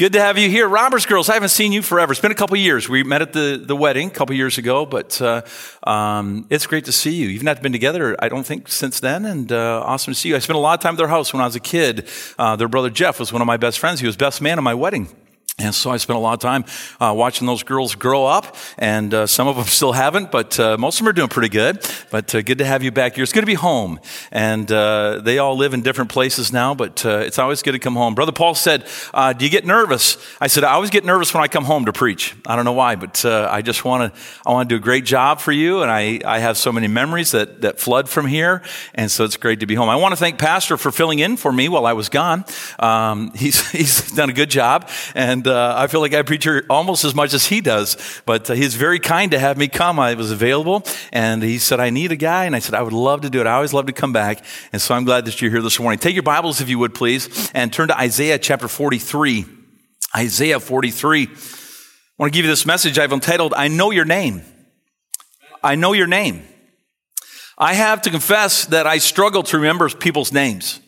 Good to have you here. Roberts Girls, I haven't seen you forever. It's been a couple years. We met at the, the wedding a couple years ago, but uh, um, it's great to see you. You've not been together, I don't think, since then, and uh, awesome to see you. I spent a lot of time at their house when I was a kid. Uh, their brother Jeff was one of my best friends. He was best man at my wedding. And so I spent a lot of time uh, watching those girls grow up, and uh, some of them still haven't, but uh, most of them are doing pretty good. But uh, good to have you back here. It's good to be home, and uh, they all live in different places now, but uh, it's always good to come home. Brother Paul said, "Do you get nervous?" I said, "I always get nervous when I come home to preach. I don't know why, but I just want to. I want to do a great job for you, and I, I have so many memories that that flood from here, and so it's great to be home. I want to thank Pastor for filling in for me while I was gone. Um, he's he's done a good job, and uh, I feel like I preach almost as much as he does, but uh, he's very kind to have me come. I was available, and he said, I need a guy. And I said, I would love to do it. I always love to come back. And so I'm glad that you're here this morning. Take your Bibles, if you would, please, and turn to Isaiah chapter 43. Isaiah 43. I want to give you this message I've entitled, I Know Your Name. I Know Your Name. I have to confess that I struggle to remember people's names.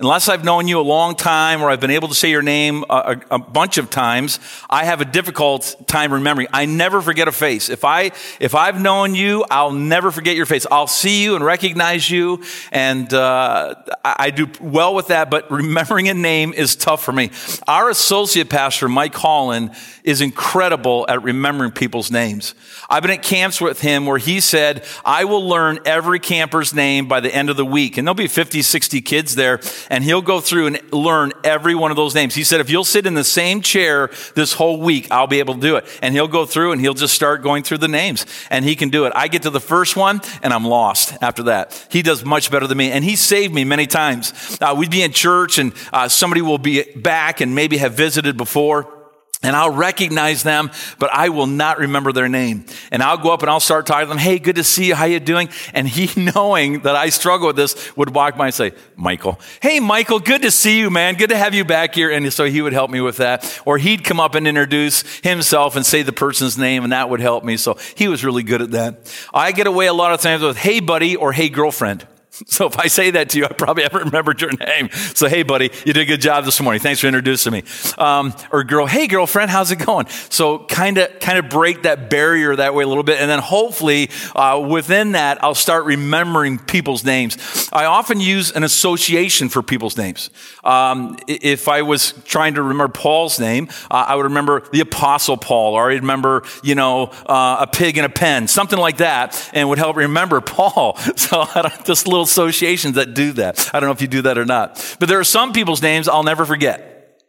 Unless I've known you a long time or I've been able to say your name a, a, bunch of times, I have a difficult time remembering. I never forget a face. If I, if I've known you, I'll never forget your face. I'll see you and recognize you. And, uh, I, I do well with that, but remembering a name is tough for me. Our associate pastor, Mike Holland, is incredible at remembering people's names. I've been at camps with him where he said, I will learn every camper's name by the end of the week. And there'll be 50, 60 kids there and he'll go through and learn every one of those names. He said, if you'll sit in the same chair this whole week, I'll be able to do it. And he'll go through and he'll just start going through the names and he can do it. I get to the first one and I'm lost after that. He does much better than me and he saved me many times. Uh, we'd be in church and uh, somebody will be back and maybe have visited before and I'll recognize them, but I will not remember their name. And I'll go up and I'll start talking to them. Hey, good to see you. How you doing? And he, knowing that I struggle with this, would walk by and say, Michael, hey, Michael, good to see you, man. Good to have you back here. And so he would help me with that. Or he'd come up and introduce himself and say the person's name, and that would help me. So he was really good at that. I get away a lot of times with, hey, buddy, or hey, girlfriend. So if I say that to you, I probably haven't remembered your name. So, hey, buddy, you did a good job this morning. Thanks for introducing me. Um, or girl, hey, girlfriend, how's it going? So kind of, kind of break that barrier that way a little bit. And then hopefully uh, within that, I'll start remembering people's names. I often use an association for people's names. Um, if I was trying to remember Paul's name, uh, I would remember the apostle Paul, or I'd remember, you know, uh, a pig in a pen, something like that, and would help remember Paul. So this little associations that do that. I don't know if you do that or not. But there are some people's names I'll never forget.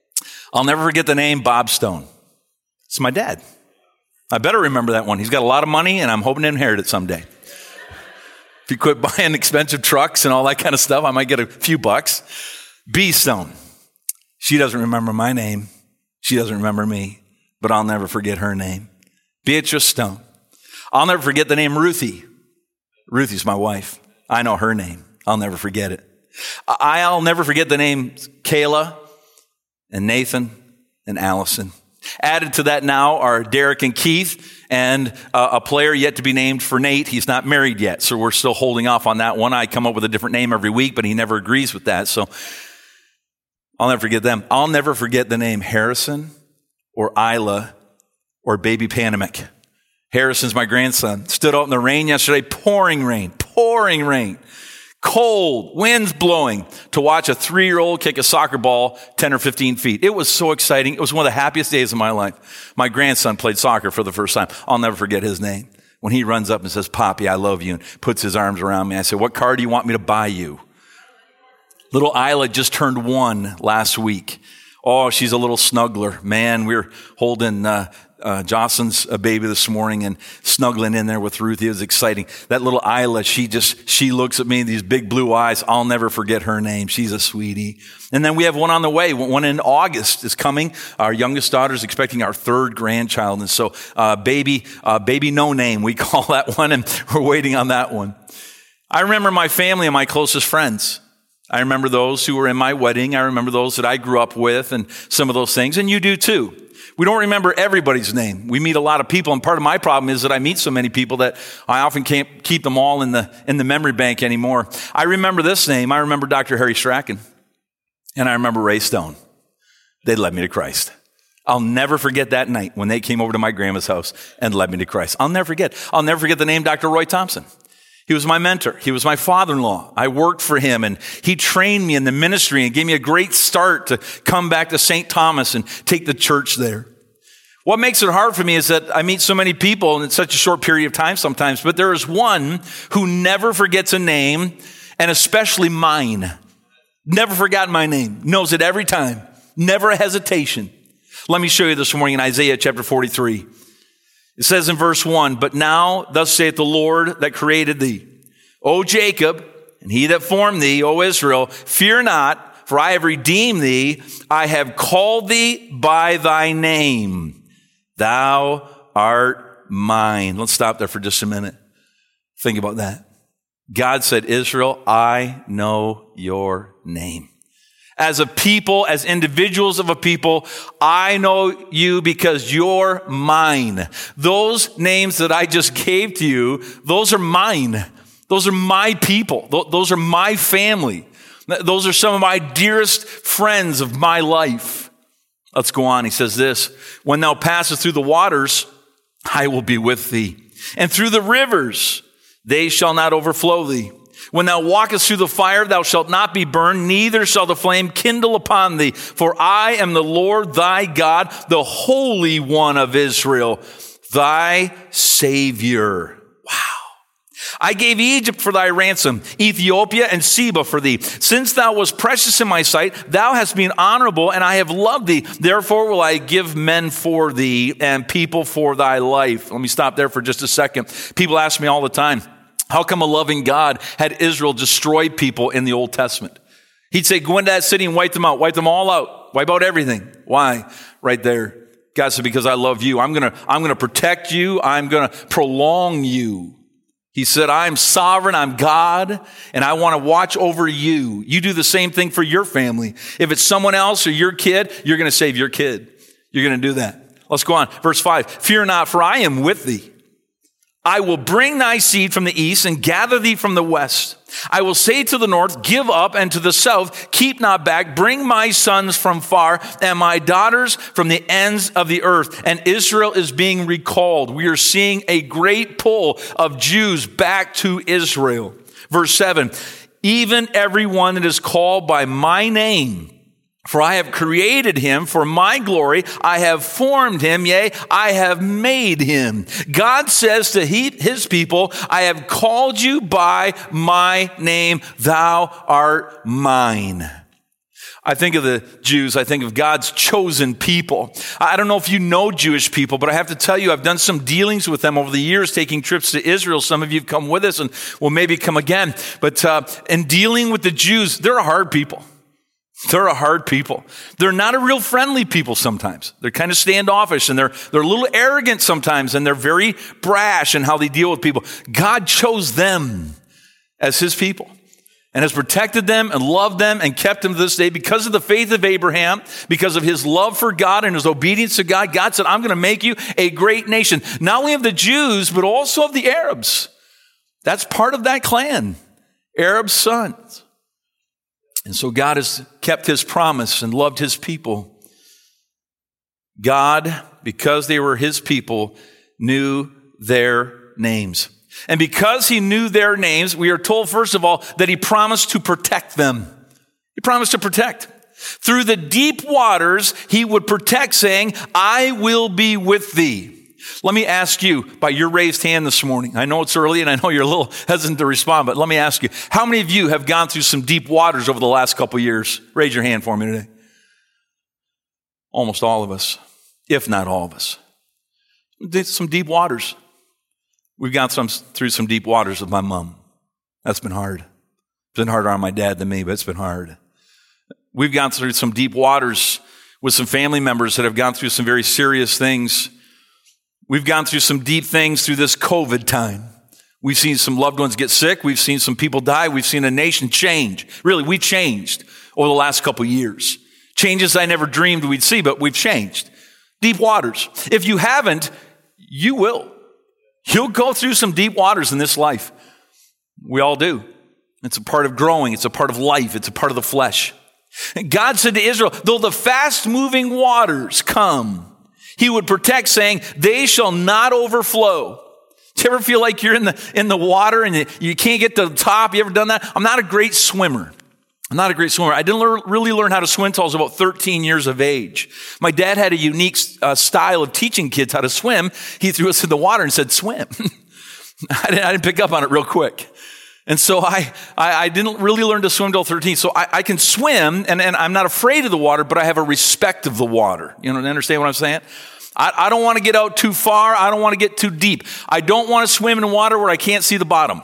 I'll never forget the name Bob Stone. It's my dad. I better remember that one. He's got a lot of money and I'm hoping to inherit it someday. If you quit buying expensive trucks and all that kind of stuff, I might get a few bucks. B Stone. She doesn't remember my name. She doesn't remember me, but I'll never forget her name. Beatrice Stone. I'll never forget the name Ruthie. Ruthie's my wife. I know her name. I'll never forget it. I'll never forget the names Kayla and Nathan and Allison. Added to that now are Derek and Keith and uh, a player yet to be named for Nate. He's not married yet, so we're still holding off on that one. I come up with a different name every week, but he never agrees with that. So I'll never forget them. I'll never forget the name Harrison or Isla or baby Panamic. Harrison's my grandson. Stood out in the rain yesterday, pouring rain, pouring rain, cold, winds blowing to watch a three year old kick a soccer ball 10 or 15 feet. It was so exciting. It was one of the happiest days of my life. My grandson played soccer for the first time. I'll never forget his name. When he runs up and says, Poppy, I love you, and puts his arms around me, I said, What car do you want me to buy you? Little Isla just turned one last week. Oh, she's a little snuggler. Man, we are holding uh, uh, Jocelyn's a baby this morning and snuggling in there with Ruth. It was exciting. That little Isla, she just, she looks at me, these big blue eyes. I'll never forget her name. She's a sweetie. And then we have one on the way. One in August is coming. Our youngest daughter is expecting our third grandchild. And so, uh, baby, uh, baby no name, we call that one, and we're waiting on that one. I remember my family and my closest friends. I remember those who were in my wedding. I remember those that I grew up with and some of those things, and you do too. We don't remember everybody's name. We meet a lot of people, and part of my problem is that I meet so many people that I often can't keep them all in the, in the memory bank anymore. I remember this name. I remember Dr. Harry Strachan, and I remember Ray Stone. They led me to Christ. I'll never forget that night when they came over to my grandma's house and led me to Christ. I'll never forget. I'll never forget the name Dr. Roy Thompson. He was my mentor. He was my father-in-law. I worked for him and he trained me in the ministry and gave me a great start to come back to St. Thomas and take the church there. What makes it hard for me is that I meet so many people in such a short period of time sometimes, but there is one who never forgets a name and especially mine. Never forgotten my name. Knows it every time. Never a hesitation. Let me show you this morning in Isaiah chapter 43. It says in verse 1, But now, thus saith the Lord that created thee, O Jacob, and he that formed thee, O Israel, fear not, for I have redeemed thee. I have called thee by thy name. Thou art mine. Let's stop there for just a minute. Think about that. God said, Israel, I know your name as a people, as individuals of a people, I know you because you're mine. Those names that I just gave to you, those are mine. Those are my people. Those are my family. Those are some of my dearest friends of my life. Let's go on. He says this, when thou passest through the waters, I will be with thee. And through the rivers, they shall not overflow thee. When thou walkest through the fire, thou shalt not be burned, neither shall the flame kindle upon thee. For I am the Lord thy God, the Holy One of Israel, thy Savior. Wow. I gave Egypt for thy ransom, Ethiopia and Seba for thee. Since thou wast precious in my sight, thou hast been honorable, and I have loved thee. Therefore will I give men for thee and people for thy life. Let me stop there for just a second. People ask me all the time, how come a loving God had Israel destroy people in the Old Testament? He'd say, go into that city and wipe them out, wipe them all out, wipe out everything. Why? Right there. God said, because I love you, I'm gonna, I'm gonna protect you, I'm gonna prolong you. He said, I'm sovereign, I'm God, and I want to watch over you. You do the same thing for your family. If it's someone else or your kid, you're gonna save your kid. You're gonna do that. Let's go on. Verse five. Fear not, for I am with thee. I will bring thy seed from the east and gather thee from the west. I will say to the north, give up, and to the south, keep not back. Bring my sons from far and my daughters from the ends of the earth. And Israel is being recalled. We are seeing a great pull of Jews back to Israel. Verse seven, even everyone that is called by my name, for I have created him for my glory. I have formed him. Yea, I have made him. God says to his people, I have called you by my name. Thou art mine. I think of the Jews. I think of God's chosen people. I don't know if you know Jewish people, but I have to tell you, I've done some dealings with them over the years, taking trips to Israel. Some of you have come with us and will maybe come again. But uh, in dealing with the Jews, they're a hard people. They're a hard people. They're not a real friendly people sometimes. They're kind of standoffish and they're, they're a little arrogant sometimes and they're very brash in how they deal with people. God chose them as his people and has protected them and loved them and kept them to this day because of the faith of Abraham, because of his love for God and his obedience to God. God said, I'm going to make you a great nation. Not only of the Jews, but also of the Arabs. That's part of that clan. Arab sons. And so God has kept his promise and loved his people. God, because they were his people, knew their names. And because he knew their names, we are told, first of all, that he promised to protect them. He promised to protect. Through the deep waters, he would protect, saying, I will be with thee. Let me ask you by your raised hand this morning. I know it's early and I know you're a little hesitant to respond, but let me ask you, how many of you have gone through some deep waters over the last couple years? Raise your hand for me today. Almost all of us, if not all of us. Some deep waters. We've gone some, through some deep waters with my mom. That's been hard. It's been harder on my dad than me, but it's been hard. We've gone through some deep waters with some family members that have gone through some very serious things We've gone through some deep things through this COVID time. We've seen some loved ones get sick. We've seen some people die. We've seen a nation change. Really, we changed over the last couple years. Changes I never dreamed we'd see, but we've changed. Deep waters. If you haven't, you will. You'll go through some deep waters in this life. We all do. It's a part of growing. It's a part of life. It's a part of the flesh. God said to Israel, though the fast moving waters come, he would protect saying, they shall not overflow. Do you ever feel like you're in the, in the water and you, can't get to the top? You ever done that? I'm not a great swimmer. I'm not a great swimmer. I didn't learn, really learn how to swim until I was about 13 years of age. My dad had a unique uh, style of teaching kids how to swim. He threw us in the water and said, swim. I, didn't, I, didn't, pick up on it real quick. And so I, I, I didn't really learn to swim till 13. So I, I, can swim and, and I'm not afraid of the water, but I have a respect of the water. You know, understand what I'm saying? I, I don't want to get out too far. I don't want to get too deep. I don't want to swim in water where I can't see the bottom.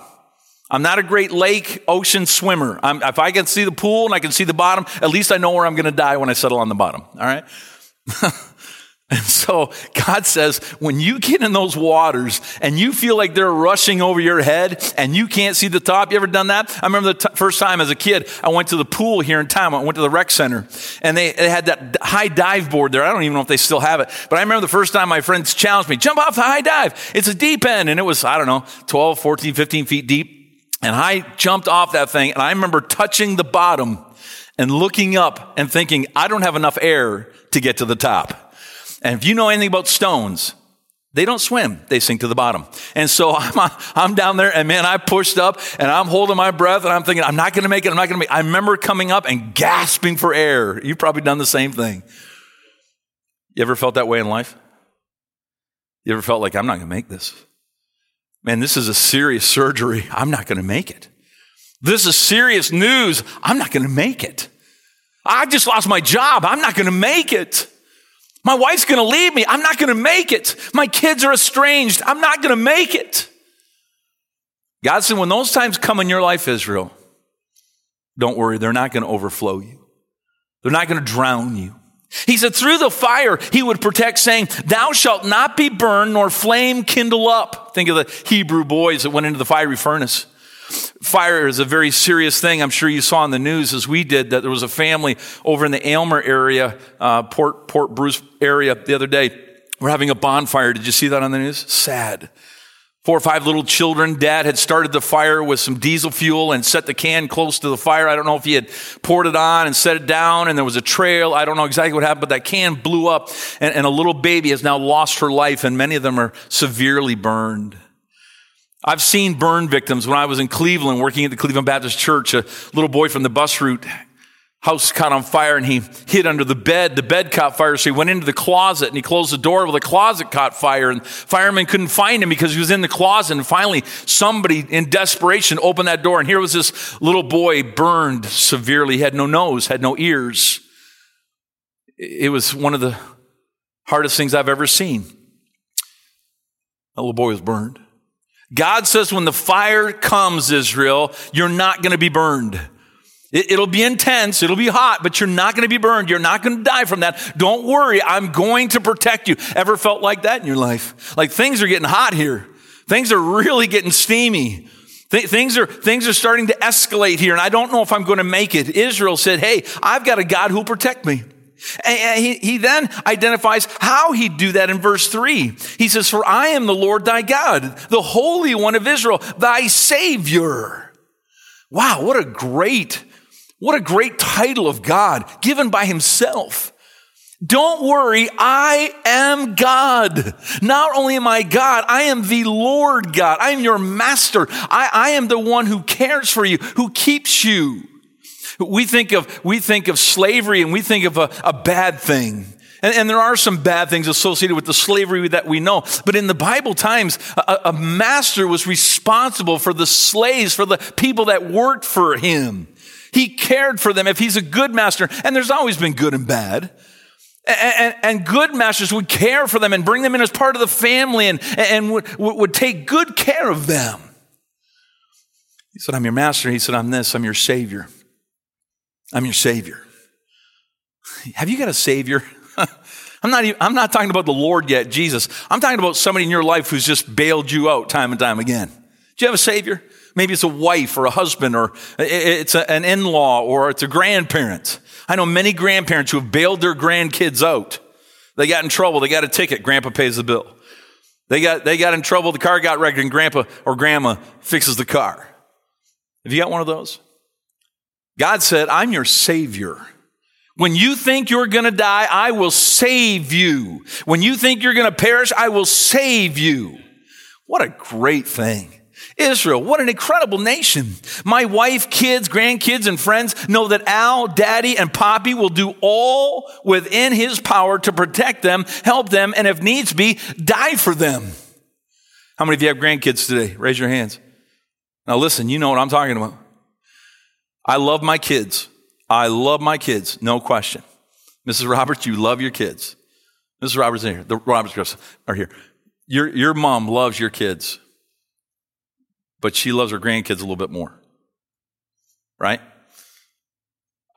I'm not a great lake, ocean swimmer. I'm, if I can see the pool and I can see the bottom, at least I know where I'm going to die when I settle on the bottom. All right? And so God says, when you get in those waters and you feel like they're rushing over your head and you can't see the top, you ever done that? I remember the t- first time as a kid, I went to the pool here in town. I went to the rec center and they, they had that high dive board there. I don't even know if they still have it, but I remember the first time my friends challenged me, jump off the high dive. It's a deep end. And it was, I don't know, 12, 14, 15 feet deep. And I jumped off that thing and I remember touching the bottom and looking up and thinking, I don't have enough air to get to the top. And if you know anything about stones, they don't swim. They sink to the bottom. And so I'm, I'm down there and man, I pushed up and I'm holding my breath and I'm thinking, I'm not going to make it. I'm not going to make it. I remember coming up and gasping for air. You've probably done the same thing. You ever felt that way in life? You ever felt like, I'm not going to make this? Man, this is a serious surgery. I'm not going to make it. This is serious news. I'm not going to make it. I just lost my job. I'm not going to make it. My wife's to leave me. I'm not to make it. My kids are estranged. I'm not to make it. God said, when those times come in your life, Israel, don't worry, they're not to overflow you. They're not to drown you. He said, through the fire, he would protect, saying, Thou shalt not be burned, nor flame kindle up. Think of the Hebrew boys that went into the fiery furnace. Fire is a very serious thing. I'm sure you saw in the news as we did that there was a family over in the Aylmer area, uh, Port, Port Bruce area the other day. We're having a bonfire. Did you see that on the news? Sad. Four or five little children. Dad had started the fire with some diesel fuel and set the can close to the fire. I don't know if he had poured it on and set it down and there was a trail. I don't know exactly what happened, but that can blew up and, and a little baby has now lost her life and many of them are severely burned. I've seen burn victims when I was in Cleveland working at the Cleveland Baptist Church. A little boy from the bus route house caught on fire and he hid under the bed. The bed caught fire, so he went into the closet and he closed the door. Well, the closet caught fire and firemen couldn't find him because he was in the closet. And finally, somebody in desperation opened that door and here was this little boy burned severely. He had no nose, had no ears. It was one of the hardest things I've ever seen. That little boy was burned. God says when the fire comes, Israel, you're not going to be burned. It, will be intense. It'll be hot, but you're not going to be burned. You're not going to die from that. Don't worry. I'm going to protect you. Ever felt like that in your life? Like things are getting hot here. Things are really getting steamy. Th- things are, things are starting to escalate here, and I don't know if I'm going to make it. Israel said, Hey, I've got a God who'll protect me. And he, he then identifies how he'd do that in verse 3. He says, For I am the Lord thy God, the Holy One of Israel, thy Savior. Wow, what a great, what a great title of God given by himself. Don't worry, I am God. Not only am I God, I am the Lord God. I am your master. I, I am the one who cares for you, who keeps you. We think of, we think of slavery and we think of a, a bad thing. And, and, there are some bad things associated with the slavery that we know. But in the Bible times, a, a master was responsible for the slaves, for the people that worked for him. He cared for them if he's a good master. And there's always been good and bad. And, and, and, good masters would care for them and bring them in as part of the family and, and would, would take good care of them. He said, I'm your master. He said, I'm this, I'm your savior. I'm your Savior. Have you got a Savior? I'm not, even, I'm not talking about the Lord yet, Jesus. I'm talking about somebody in your life who's just bailed you out time and time again. Do you have a Savior? Maybe it's a wife or a husband or it's a, an in-law or it's a grandparent. I know many grandparents who have bailed their grandkids out. They got in trouble. They got a ticket. Grandpa pays the bill. They got, they got in trouble. The car got wrecked and grandpa or grandma fixes the car. Have you got one of those? God said, I'm your Savior. When you think you're going to die, I will save you. When you think you're going to perish, I will save you. What a great thing. Israel, what an incredible nation. My wife, kids, grandkids, and friends know that Al, Daddy, and Poppy will do all within his power to protect them, help them, and if needs be, die for them. How many of you have grandkids today? Raise your hands. Now listen, you know what I'm talking about. I love my kids. I love my kids, no question. Mrs. Roberts, you love your kids. Mrs. Roberts here. The Roberts are here. Your, your mom loves your kids, but she loves her grandkids a little bit more. Right?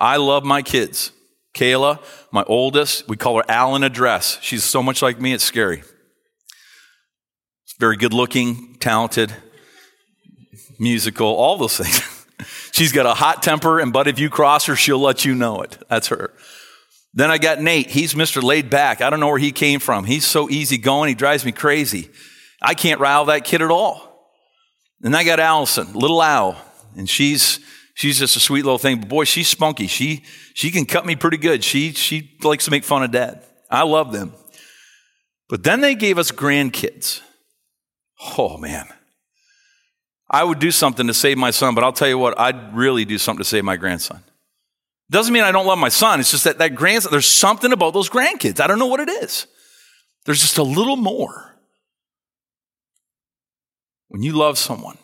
I love my kids. Kayla, my oldest, we call her Al in a dress. She's so much like me, it's scary. Very good looking, talented, musical, all those things. She's got a hot temper, and but if you cross her, she'll let you know it. That's her. Then I got Nate. He's Mr. Laid Back. I don't know where he came from. He's so easy going. He drives me crazy. I can't rile that kid at all. And I got Allison, little Al, and she's she's just a sweet little thing. But boy, she's spunky. She she can cut me pretty good. She she likes to make fun of dad. I love them. But then they gave us grandkids. Oh man. I would do something to save my son, but I'll tell you what, I'd really do something to save my grandson. Doesn't mean I don't love my son. It's just that that grandson, there's something about those grandkids. I don't know what it is. There's just a little more. When you love someone,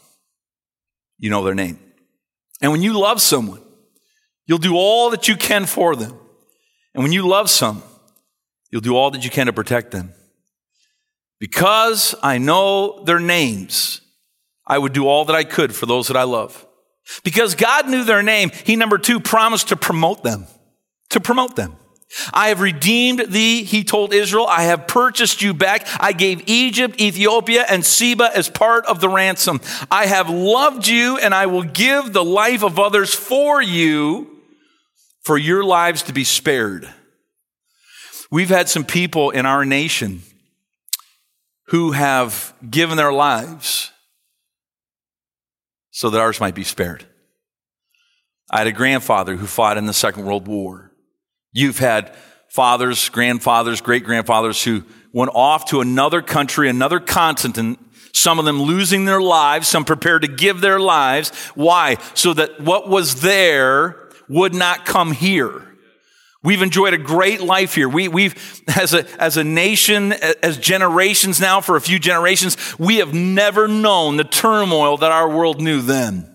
you know their name. And when you love someone, you'll do all that you can for them. And when you love some, you'll do all that you can to protect them. Because I know their names, I would do all that I could for those that I love. Because God knew their name, He, number two, promised to promote them. To promote them. I have redeemed thee, he told Israel. I have purchased you back. I gave Egypt, Ethiopia, and Seba as part of the ransom. I have loved you, and I will give the life of others for you, for your lives to be spared. We've had some people in our nation who have given their lives so that ours might be spared. I had a grandfather who fought in the Second World War. You've had fathers, grandfathers, great grandfathers who went off to another country, another continent, some of them losing their lives, some prepared to give their lives. Why? So that what was there would not come here. We've enjoyed a great life here. We, we've, as a, as a nation, as generations now, for a few generations, we have never known the turmoil that our world knew then.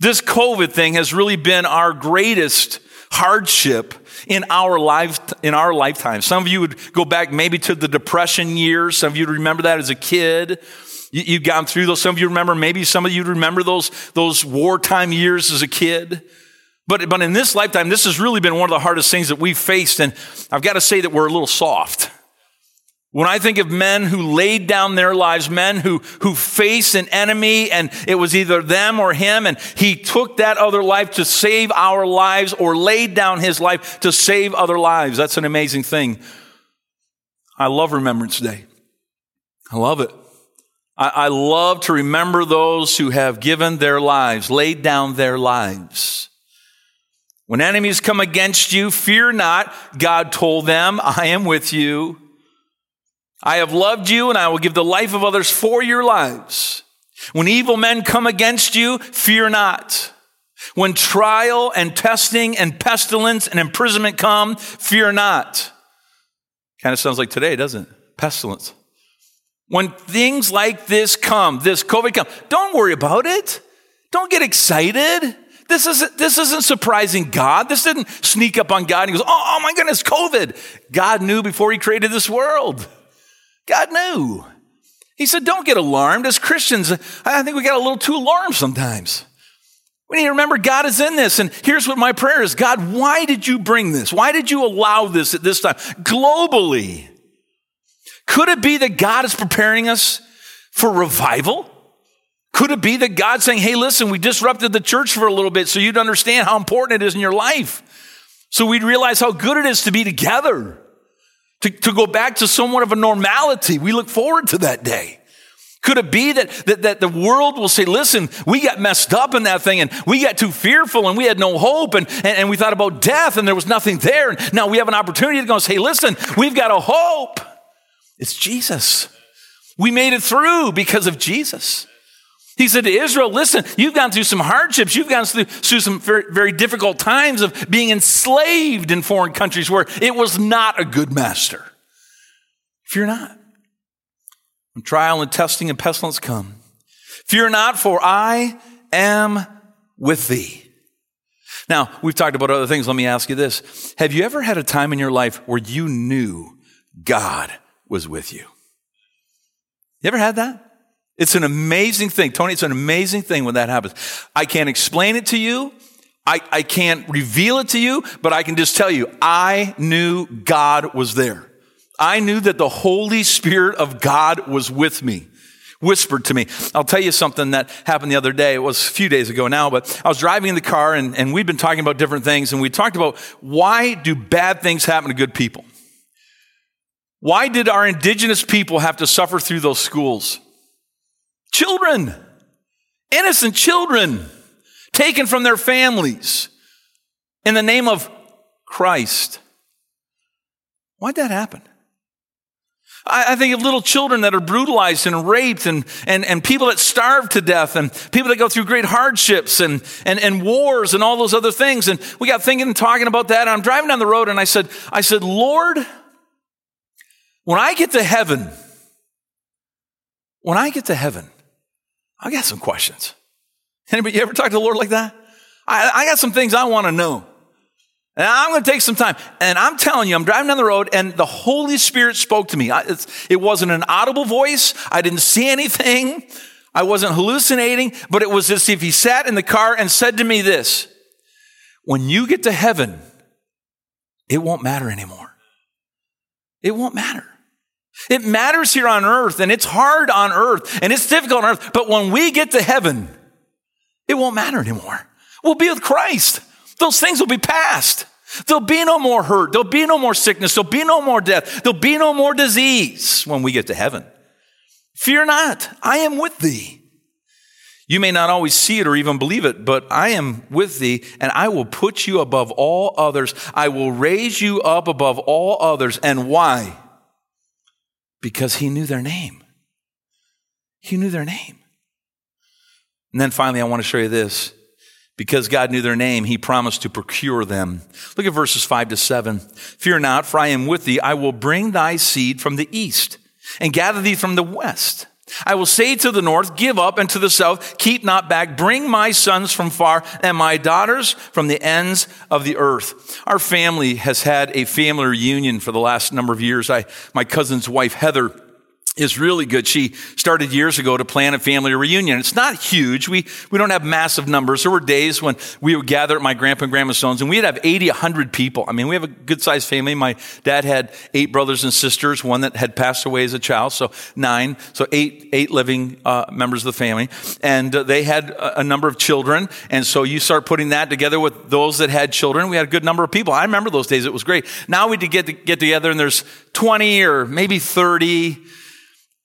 This COVID thing has really been our greatest hardship in our life, in our lifetime. Some of you would go back maybe to the depression years. Some of you remember that as a kid. You, have gone through those. Some of you remember, maybe some of you remember those, those wartime years as a kid. But, but in this lifetime, this has really been one of the hardest things that we've faced. And I've got to say that we're a little soft. When I think of men who laid down their lives, men who, who faced an enemy and it was either them or him and he took that other life to save our lives or laid down his life to save other lives. That's an amazing thing. I love Remembrance Day. I love it. I, I love to remember those who have given their lives, laid down their lives. When enemies come against you, fear not. God told them, I am with you. I have loved you and I will give the life of others for your lives. When evil men come against you, fear not. When trial and testing and pestilence and imprisonment come, fear not. Kind of sounds like today, doesn't it? Pestilence. When things like this come, this COVID come, don't worry about it. Don't get excited. This isn't, this isn't surprising God. This didn't sneak up on God and he goes, oh, oh my goodness, COVID. God knew before he created this world. God knew. He said, don't get alarmed. As Christians, I think we got a little too alarmed sometimes. We need to remember God is in this. And here's what my prayer is God, why did you bring this? Why did you allow this at this time? Globally. Could it be that God is preparing us for revival? Could it be that God's saying, hey, listen, we disrupted the church for a little bit so you'd understand how important it is in your life? So we'd realize how good it is to be together, to, to go back to somewhat of a normality. We look forward to that day. Could it be that, that, that the world will say, listen, we got messed up in that thing and we got too fearful and we had no hope and, and, and we thought about death and there was nothing there. And now we have an opportunity to go and say, listen, we've got a hope. It's Jesus. We made it through because of Jesus. He said to Israel, listen, you've gone through some hardships. You've gone through, through some very, very difficult times of being enslaved in foreign countries where it was not a good master. Fear not. When trial and testing and pestilence come, fear not, for I am with thee. Now, we've talked about other things. Let me ask you this. Have you ever had a time in your life where you knew God was with you? You ever had that? It's an amazing thing. Tony, it's an amazing thing when that happens. I can't explain it to you. I, I can't reveal it to you, but I can just tell you, I knew God was there. I knew that the Holy Spirit of God was with me, whispered to me. I'll tell you something that happened the other day. It was a few days ago now, but I was driving in the car and, and we'd been talking about different things and we talked about why do bad things happen to good people? Why did our indigenous people have to suffer through those schools? Children, innocent children, taken from their families in the name of Christ. Why'd that happen? I, think of little children that are brutalized and raped and, and, and people that starve to death and people that go through great hardships and, and, and wars and all those other things. And we got thinking and talking about that. And I'm driving down the road and I said, I said, Lord, when I get to heaven, when I get to heaven, I got some questions. Anybody ever talk to the Lord like that? I, I got some things I want to know. And I'm going to take some time. And I'm telling you, I'm driving down the road and the Holy Spirit spoke to me. I, it wasn't an audible voice. I didn't see anything. I wasn't hallucinating, but it was as if he sat in the car and said to me this, when you get to heaven, it won't matter anymore. It won't matter. It matters here on earth and it's hard on earth and it's difficult on earth. But when we get to heaven, it won't matter anymore. We'll be with Christ. Those things will be past. There'll be no more hurt. There'll be no more sickness. There'll be no more death. There'll be no more disease when we get to heaven. Fear not. I am with thee. You may not always see it or even believe it, but I am with thee and I will put you above all others. I will raise you up above all others. And why? Because he knew their name. He knew their name. And then finally, I want to show you this. Because God knew their name, he promised to procure them. Look at verses five to seven. Fear not, for I am with thee. I will bring thy seed from the east and gather thee from the west. I will say to the north, give up, and to the south, keep not back. Bring my sons from far and my daughters from the ends of the earth. Our family has had a family reunion for the last number of years. I, my cousin's wife, Heather, is really good. She started years ago to plan a family reunion. It's not huge. We, we don't have massive numbers. There were days when we would gather at my grandpa and grandma's homes and we'd have 80, 100 people. I mean, we have a good sized family. My dad had eight brothers and sisters, one that had passed away as a child. So nine. So eight, eight living, uh, members of the family. And uh, they had a, a number of children. And so you start putting that together with those that had children. We had a good number of people. I remember those days. It was great. Now we get to get together and there's 20 or maybe 30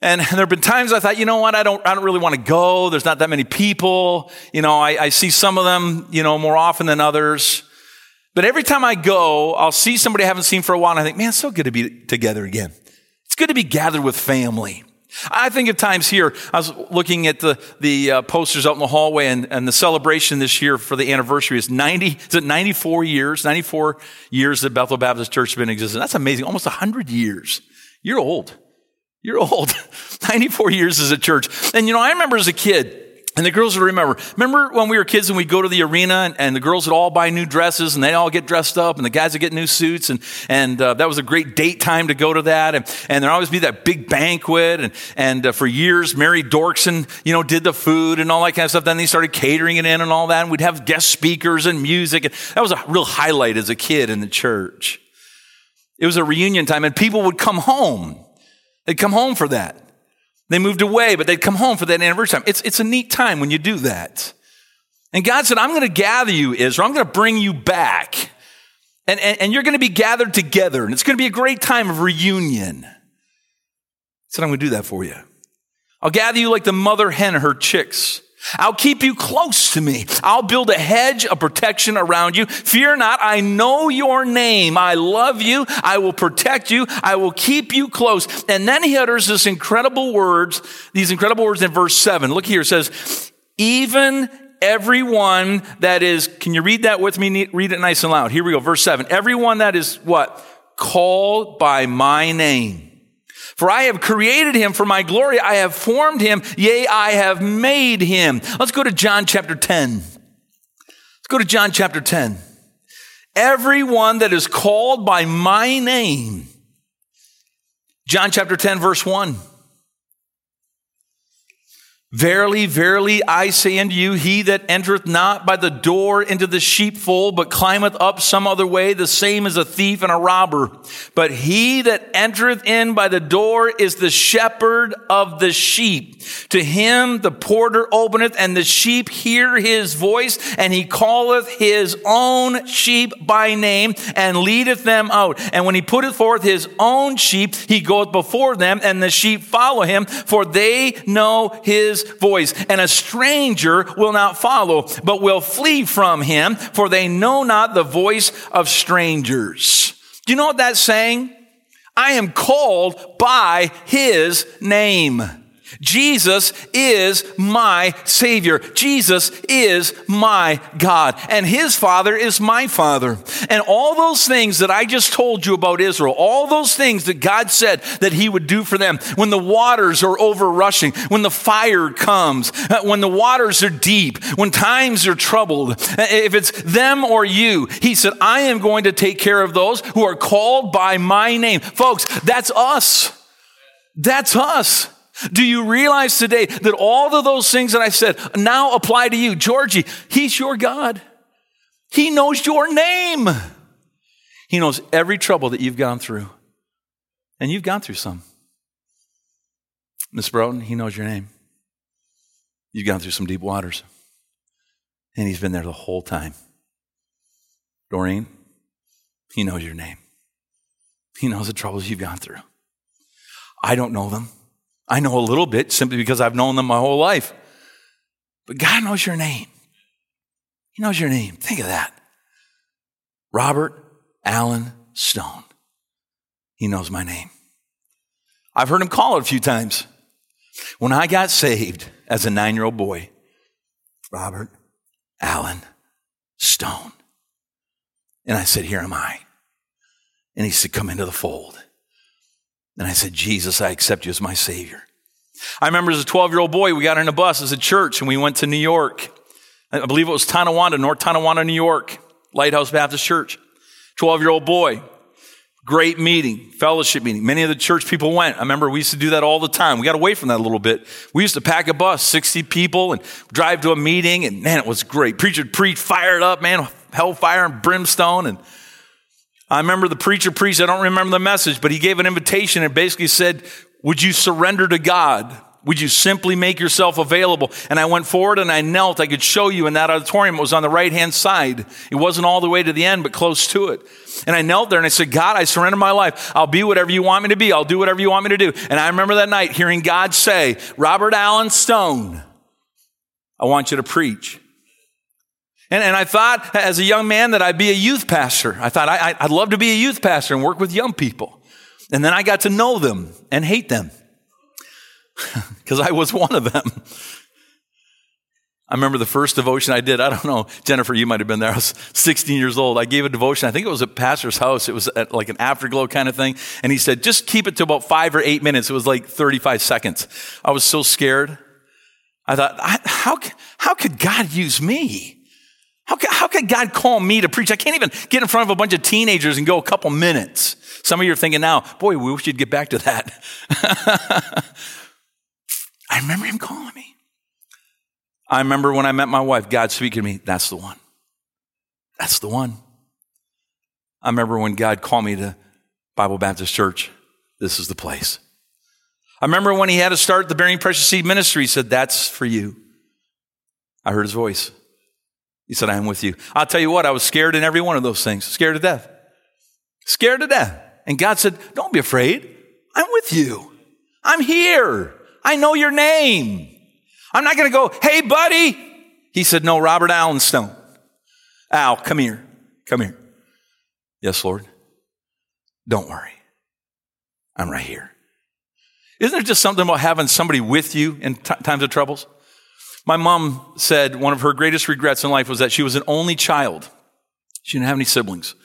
and there have been times I thought, you know what, I don't, I don't really want to go. There's not that many people. You know, I, I see some of them, you know, more often than others. But every time I go, I'll see somebody I haven't seen for a while and I think, man, it's so good to be together again. It's good to be gathered with family. I think of times here, I was looking at the, the uh, posters out in the hallway and, and the celebration this year for the anniversary is 90, is it 94 years? 94 years that Bethel Baptist Church has been in existence. That's amazing. Almost 100 years. You're old. You're old. 94 years as a church. And you know, I remember as a kid, and the girls would remember. Remember when we were kids and we'd go to the arena and, and, the girls would all buy new dresses and they'd all get dressed up and the guys would get new suits and, and uh, that was a great date time to go to that. And, and there'd always be that big banquet. And, and uh, for years, Mary Dorkson, you know, did the food and all that kind of stuff. Then they started catering it in and all that. And we'd have guest speakers and music. And that was a real highlight as a kid in the church. It was a reunion time and people would come home They'd come home for that. They moved away, but they'd come home for that anniversary time. It's, it's a neat time when you do that. And God said, I'm going to gather you, Israel. I'm going to bring you back. And, and, and you're going to be gathered together. And it's going to be a great time of reunion. He said, I'm going to do that for you. I'll gather you like the mother hen her chicks. I'll keep you close to me. I'll build a hedge of protection around you. Fear not. I know your name. I love you. I will protect you. I will keep you close. And then he utters this incredible words, these incredible words in verse seven. Look here. It says, even everyone that is, can you read that with me? Read it nice and loud. Here we go. Verse seven. Everyone that is what? Called by my name. For I have created him for my glory. I have formed him. Yea, I have made him. Let's go to John chapter 10. Let's go to John chapter 10. Everyone that is called by my name. John chapter 10, verse 1. Verily, verily, I say unto you, he that entereth not by the door into the sheepfold, but climbeth up some other way, the same is a thief and a robber. But he that entereth in by the door is the shepherd of the sheep. To him the porter openeth, and the sheep hear his voice, and he calleth his own sheep by name, and leadeth them out. And when he putteth forth his own sheep, he goeth before them, and the sheep follow him, for they know his voice. And a stranger will not follow, but will flee from him, for they know not the voice of strangers. Do you know what that's saying? I am called by his name. Jesus is my Savior. Jesus is my God. And His Father is my Father. And all those things that I just told you about Israel, all those things that God said that He would do for them, when the waters are overrushing, when the fire comes, uh, when the waters are deep, when times are troubled, uh, if it's them or you, He said, I am going to take care of those who are called by my name. Folks, that's us. That's us. Do you realize today that all of those things that I said now apply to you? Georgie, He's your God. He knows your name. He knows every trouble that you've gone through. And you've gone through some. Miss Broughton, He knows your name. You've gone through some deep waters. And He's been there the whole time. Doreen, He knows your name. He knows the troubles you've gone through. I don't know them. I know a little bit simply because I've known them my whole life. But God knows your name. He knows your name. Think of that. Robert Allen Stone. He knows my name. I've heard him call it a few times. When I got saved as a nine year old boy, Robert Allen Stone. And I said, Here am I. And he said, Come into the fold. And I said, Jesus, I accept you as my Savior. I remember as a 12 year old boy, we got in a bus as a church and we went to New York. I believe it was Tonawanda, North Tonawanda, New York, Lighthouse Baptist Church. 12 year old boy. Great meeting, fellowship meeting. Many of the church people went. I remember we used to do that all the time. We got away from that a little bit. We used to pack a bus, 60 people, and drive to a meeting, and man, it was great. Preacher preached, fired up, man, hellfire and brimstone, and I remember the preacher preached, I don't remember the message, but he gave an invitation and basically said, Would you surrender to God? Would you simply make yourself available? And I went forward and I knelt. I could show you in that auditorium. It was on the right hand side. It wasn't all the way to the end, but close to it. And I knelt there and I said, God, I surrender my life. I'll be whatever you want me to be. I'll do whatever you want me to do. And I remember that night hearing God say, Robert Allen Stone, I want you to preach. And, and I thought as a young man that I'd be a youth pastor. I thought I, I'd love to be a youth pastor and work with young people. And then I got to know them and hate them because I was one of them. I remember the first devotion I did. I don't know, Jennifer, you might have been there. I was 16 years old. I gave a devotion. I think it was at pastor's house. It was like an afterglow kind of thing. And he said, just keep it to about five or eight minutes. It was like 35 seconds. I was so scared. I thought, how, how could God use me? How, how could God call me to preach? I can't even get in front of a bunch of teenagers and go a couple minutes. Some of you are thinking now, boy, we wish you'd get back to that. I remember him calling me. I remember when I met my wife, God speaking to me, that's the one. That's the one. I remember when God called me to Bible Baptist Church, this is the place. I remember when he had to start the Bearing Precious Seed ministry, he said, That's for you. I heard his voice. He said, I am with you. I'll tell you what, I was scared in every one of those things, scared to death. Scared to death. And God said, Don't be afraid. I'm with you. I'm here. I know your name. I'm not going to go, hey, buddy. He said, no, Robert Allen Stone. Al, come here. Come here. Yes, Lord. Don't worry. I'm right here. Isn't there just something about having somebody with you in t- times of troubles? My mom said one of her greatest regrets in life was that she was an only child. She didn't have any siblings.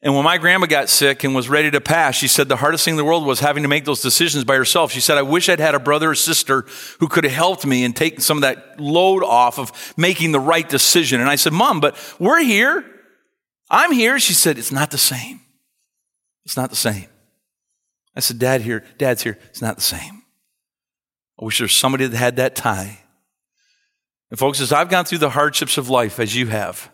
And when my grandma got sick and was ready to pass, she said the hardest thing in the world was having to make those decisions by herself. She said, I wish I'd had a brother or sister who could have helped me and taken some of that load off of making the right decision. And I said, Mom, but we're here. I'm here. She said, It's not the same. It's not the same. I said, Dad here, Dad's here. It's not the same. I wish there was somebody that had that tie. And folks, as I've gone through the hardships of life as you have,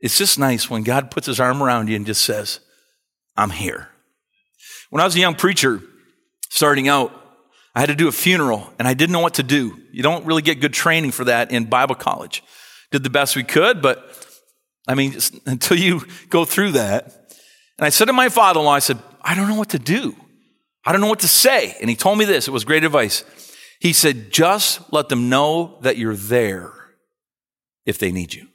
it's just nice when God puts his arm around you and just says, I'm here. When I was a young preacher starting out, I had to do a funeral and I didn't know what to do. You don't really get good training for that in Bible college. Did the best we could, but I mean, until you go through that. And I said to my father in law, I said, I don't know what to do. I don't know what to say. And he told me this. It was great advice. He said, just let them know that you're there if they need you.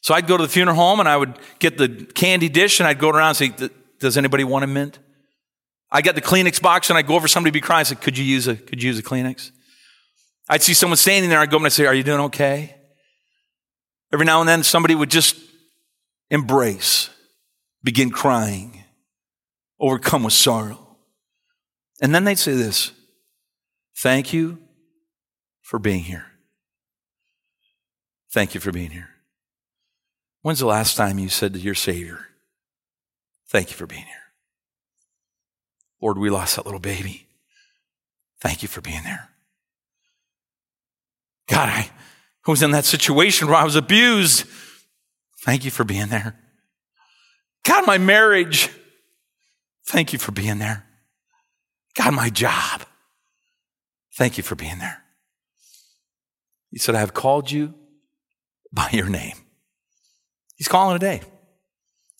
So I'd go to the funeral home and I would get the candy dish and I'd go around and say, does anybody want a mint? I got the Kleenex box and I'd go over somebody be crying and say, could you use a, could you use a Kleenex? I'd see someone standing there. I'd go and I'd say, are you doing okay? Every now and then somebody would just embrace, begin crying, overcome with sorrow. And then they'd say this, thank you for being here. Thank you for being here. When's the last time you said to your Savior, Thank you for being here? Lord, we lost that little baby. Thank you for being there. God, I was in that situation where I was abused. Thank you for being there. God, my marriage. Thank you for being there. God, my job. Thank you for being there. He said, I have called you by your name. He's calling today.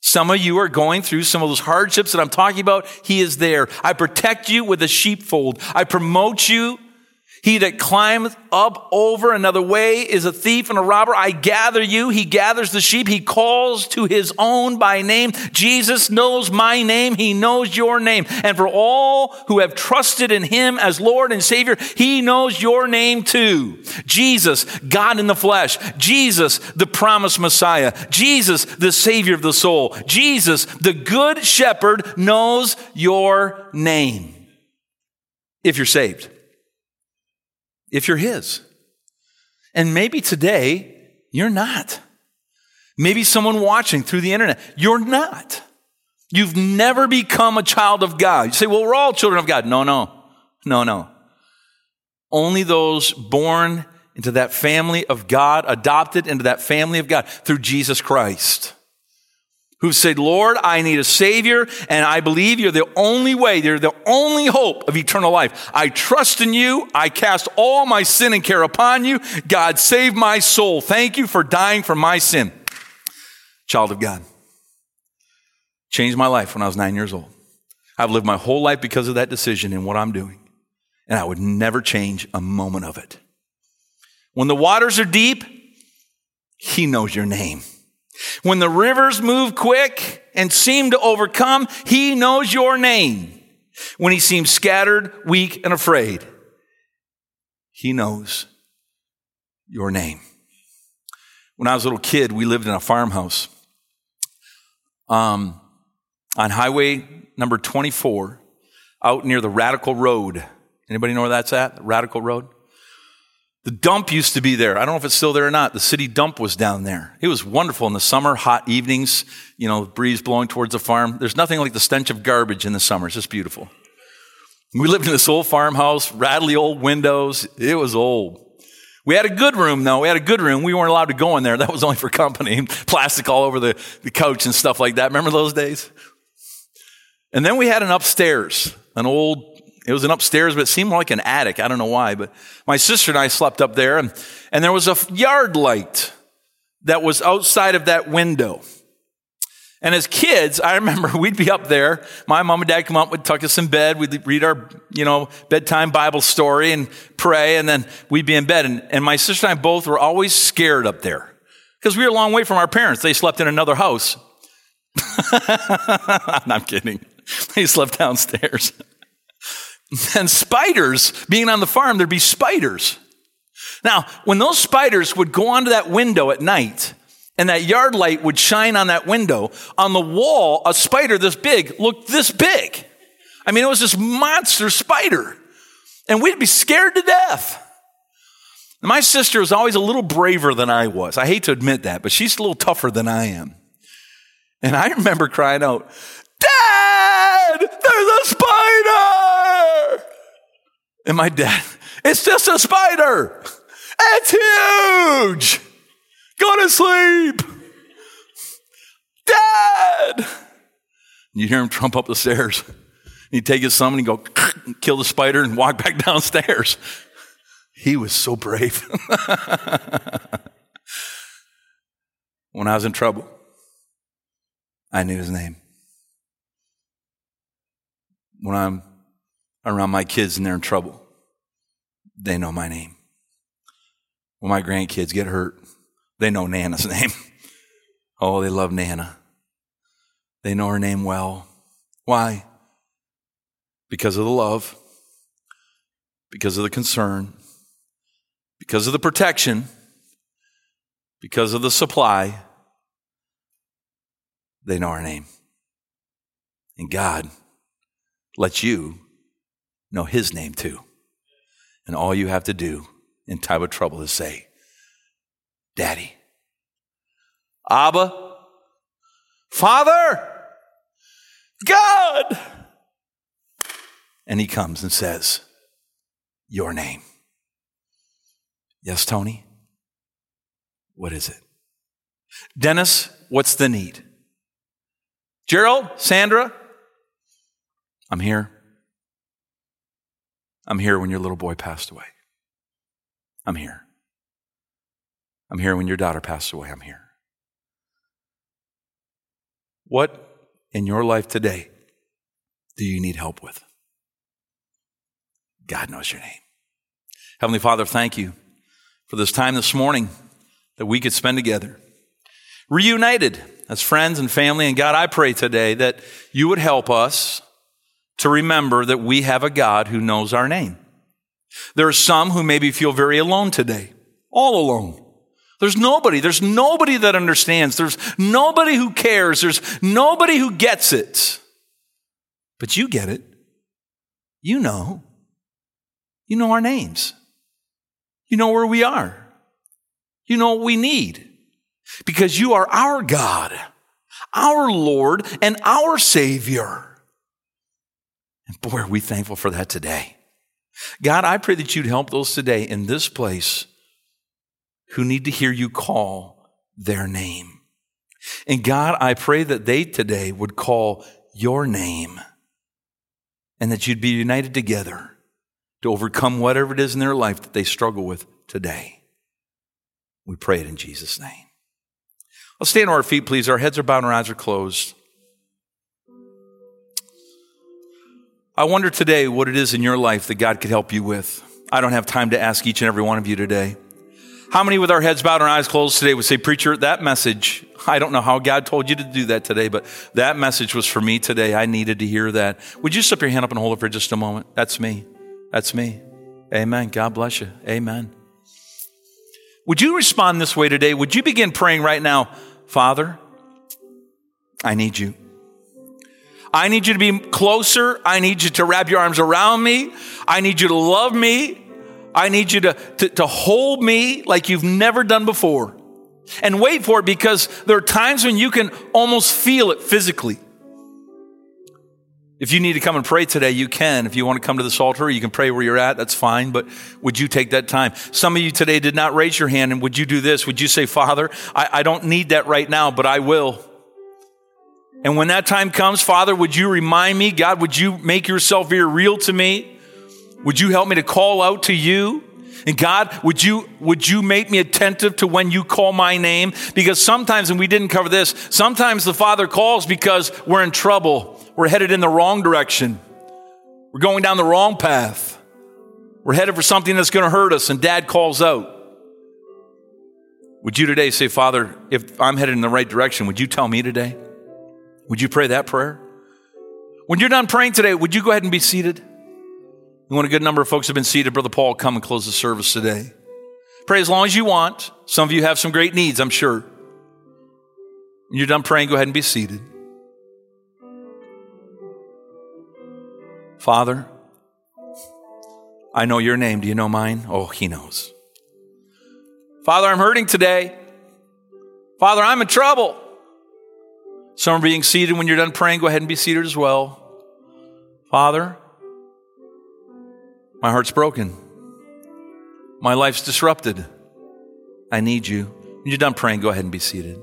Some of you are going through some of those hardships that I'm talking about. He is there. I protect you with a sheepfold. I promote you he that climbeth up over another way is a thief and a robber. I gather you. He gathers the sheep. He calls to his own by name. Jesus knows my name. He knows your name. And for all who have trusted in him as Lord and Savior, he knows your name too. Jesus, God in the flesh. Jesus, the promised Messiah. Jesus, the Savior of the soul. Jesus, the good shepherd knows your name. If you're saved if you're His. And maybe today you're not. Maybe someone watching through the internet, you're not. You've never become a child of God. You say, well, we're all children of God. No, no, no, no. Only those born into that family of God, adopted into that family of God through Jesus Christ who said, Lord, I need a savior and I believe you're the only way. You're the only hope of eternal life. I trust in you. I cast all my sin and care upon you. God, save my soul. Thank you for dying for my sin. Child of God. Changed my life when I was nine years old. I've lived my whole life because of that decision and what I'm doing. And I would never change a moment of it. When the waters are deep, he knows your name. When the rivers move quick and seem to overcome, he knows your name. When he seems scattered, weak, and afraid, he knows your name. When I was a little kid, we lived in a farmhouse um, on highway number 24 out near the Radical Road. Anybody know where that's at? Radical Road? The dump used to be there. I don't know if it's still there or not. The city dump was down there. It was wonderful in the summer, hot evenings, you know, breeze blowing towards the farm. There's nothing like the stench of garbage in the summer. It's just beautiful. We lived in this old farmhouse, rattly old windows. It was old. We had a good room though. We had a good room. We weren't allowed to go in there. That was only for company. Plastic all over the, the couch and stuff like that. Remember those days? And then we had an upstairs, an old it was an upstairs, but it seemed like an attic. I don't know why, but my sister and I slept up there and, and there was a yard light that was outside of that window. And as kids, I remember we'd be up there. My mom and dad come up, would tuck us in bed. We'd read our, you know, bedtime Bible story and pray, and then we'd be in bed. And, and my sister and I both were always scared up there because we were a long way from our parents. They slept in another house. I'm kidding. They slept downstairs. and spiders, being on the farm, there'd be spiders. Now, when those spiders would go onto that window at night, and that yard light would shine on that window. On the wall, a spider this big looked this big. I mean, it was this monster spider. And we'd be scared to death. My sister was always a little braver than I was. I hate to admit that, but she's a little tougher than I am. And I remember crying out, Dad, there's a spider! And my dad, it's just a spider. It's huge. Go to sleep. Dad. You hear him trump up the stairs. He'd take his thumb and he'd go kill the spider and walk back downstairs. He was so brave. when I was in trouble, I knew his name. When I'm around my kids and they're in trouble, they know my name. When my grandkids get hurt, they know Nana's name. Oh, they love Nana. They know her name well. Why? Because of the love, because of the concern, because of the protection, because of the supply. They know our name. And God lets you know His name too. And all you have to do in time of trouble is say, Daddy. Abba. Father. God. And he comes and says, Your name. Yes, Tony? What is it? Dennis, what's the need? Gerald, Sandra, I'm here. I'm here when your little boy passed away. I'm here. I'm here when your daughter passed away. I'm here. What in your life today do you need help with? God knows your name. Heavenly Father, thank you for this time this morning that we could spend together, reunited as friends and family. And God, I pray today that you would help us to remember that we have a God who knows our name. There are some who maybe feel very alone today, all alone. There's nobody. There's nobody that understands. There's nobody who cares. There's nobody who gets it. But you get it. You know. You know our names. You know where we are. You know what we need. Because you are our God, our Lord, and our Savior. And boy, are we thankful for that today. God, I pray that you'd help those today in this place who need to hear you call their name. And God, I pray that they today would call your name and that you'd be united together to overcome whatever it is in their life that they struggle with today. We pray it in Jesus' name. Let's stand on our feet, please. Our heads are bowed and our eyes are closed. I wonder today what it is in your life that God could help you with. I don't have time to ask each and every one of you today. How many with our heads bowed and eyes closed today would say, Preacher, that message, I don't know how God told you to do that today, but that message was for me today. I needed to hear that. Would you slip your hand up and hold it for just a moment? That's me. That's me. Amen. God bless you. Amen. Would you respond this way today? Would you begin praying right now, Father, I need you. I need you to be closer. I need you to wrap your arms around me. I need you to love me. I need you to, to, to hold me like you've never done before. And wait for it because there are times when you can almost feel it physically. If you need to come and pray today, you can. If you want to come to this altar, you can pray where you're at. That's fine. But would you take that time? Some of you today did not raise your hand. And would you do this? Would you say, Father, I, I don't need that right now, but I will. And when that time comes, Father, would you remind me? God, would you make yourself very real to me? Would you help me to call out to you? And God, would you, would you make me attentive to when you call my name? Because sometimes, and we didn't cover this, sometimes the Father calls because we're in trouble. We're headed in the wrong direction. We're going down the wrong path. We're headed for something that's going to hurt us, and Dad calls out. Would you today say, Father, if I'm headed in the right direction, would you tell me today? Would you pray that prayer? When you're done praying today, would you go ahead and be seated? You want a good number of folks have been seated. Brother Paul, come and close the service today. Pray as long as you want. Some of you have some great needs, I'm sure. When you're done praying, go ahead and be seated. Father, I know your name. Do you know mine? Oh, he knows. Father, I'm hurting today. Father, I'm in trouble. Some are being seated. When you're done praying, go ahead and be seated as well. Father, my heart's broken. My life's disrupted. I need you. When you're done praying, go ahead and be seated.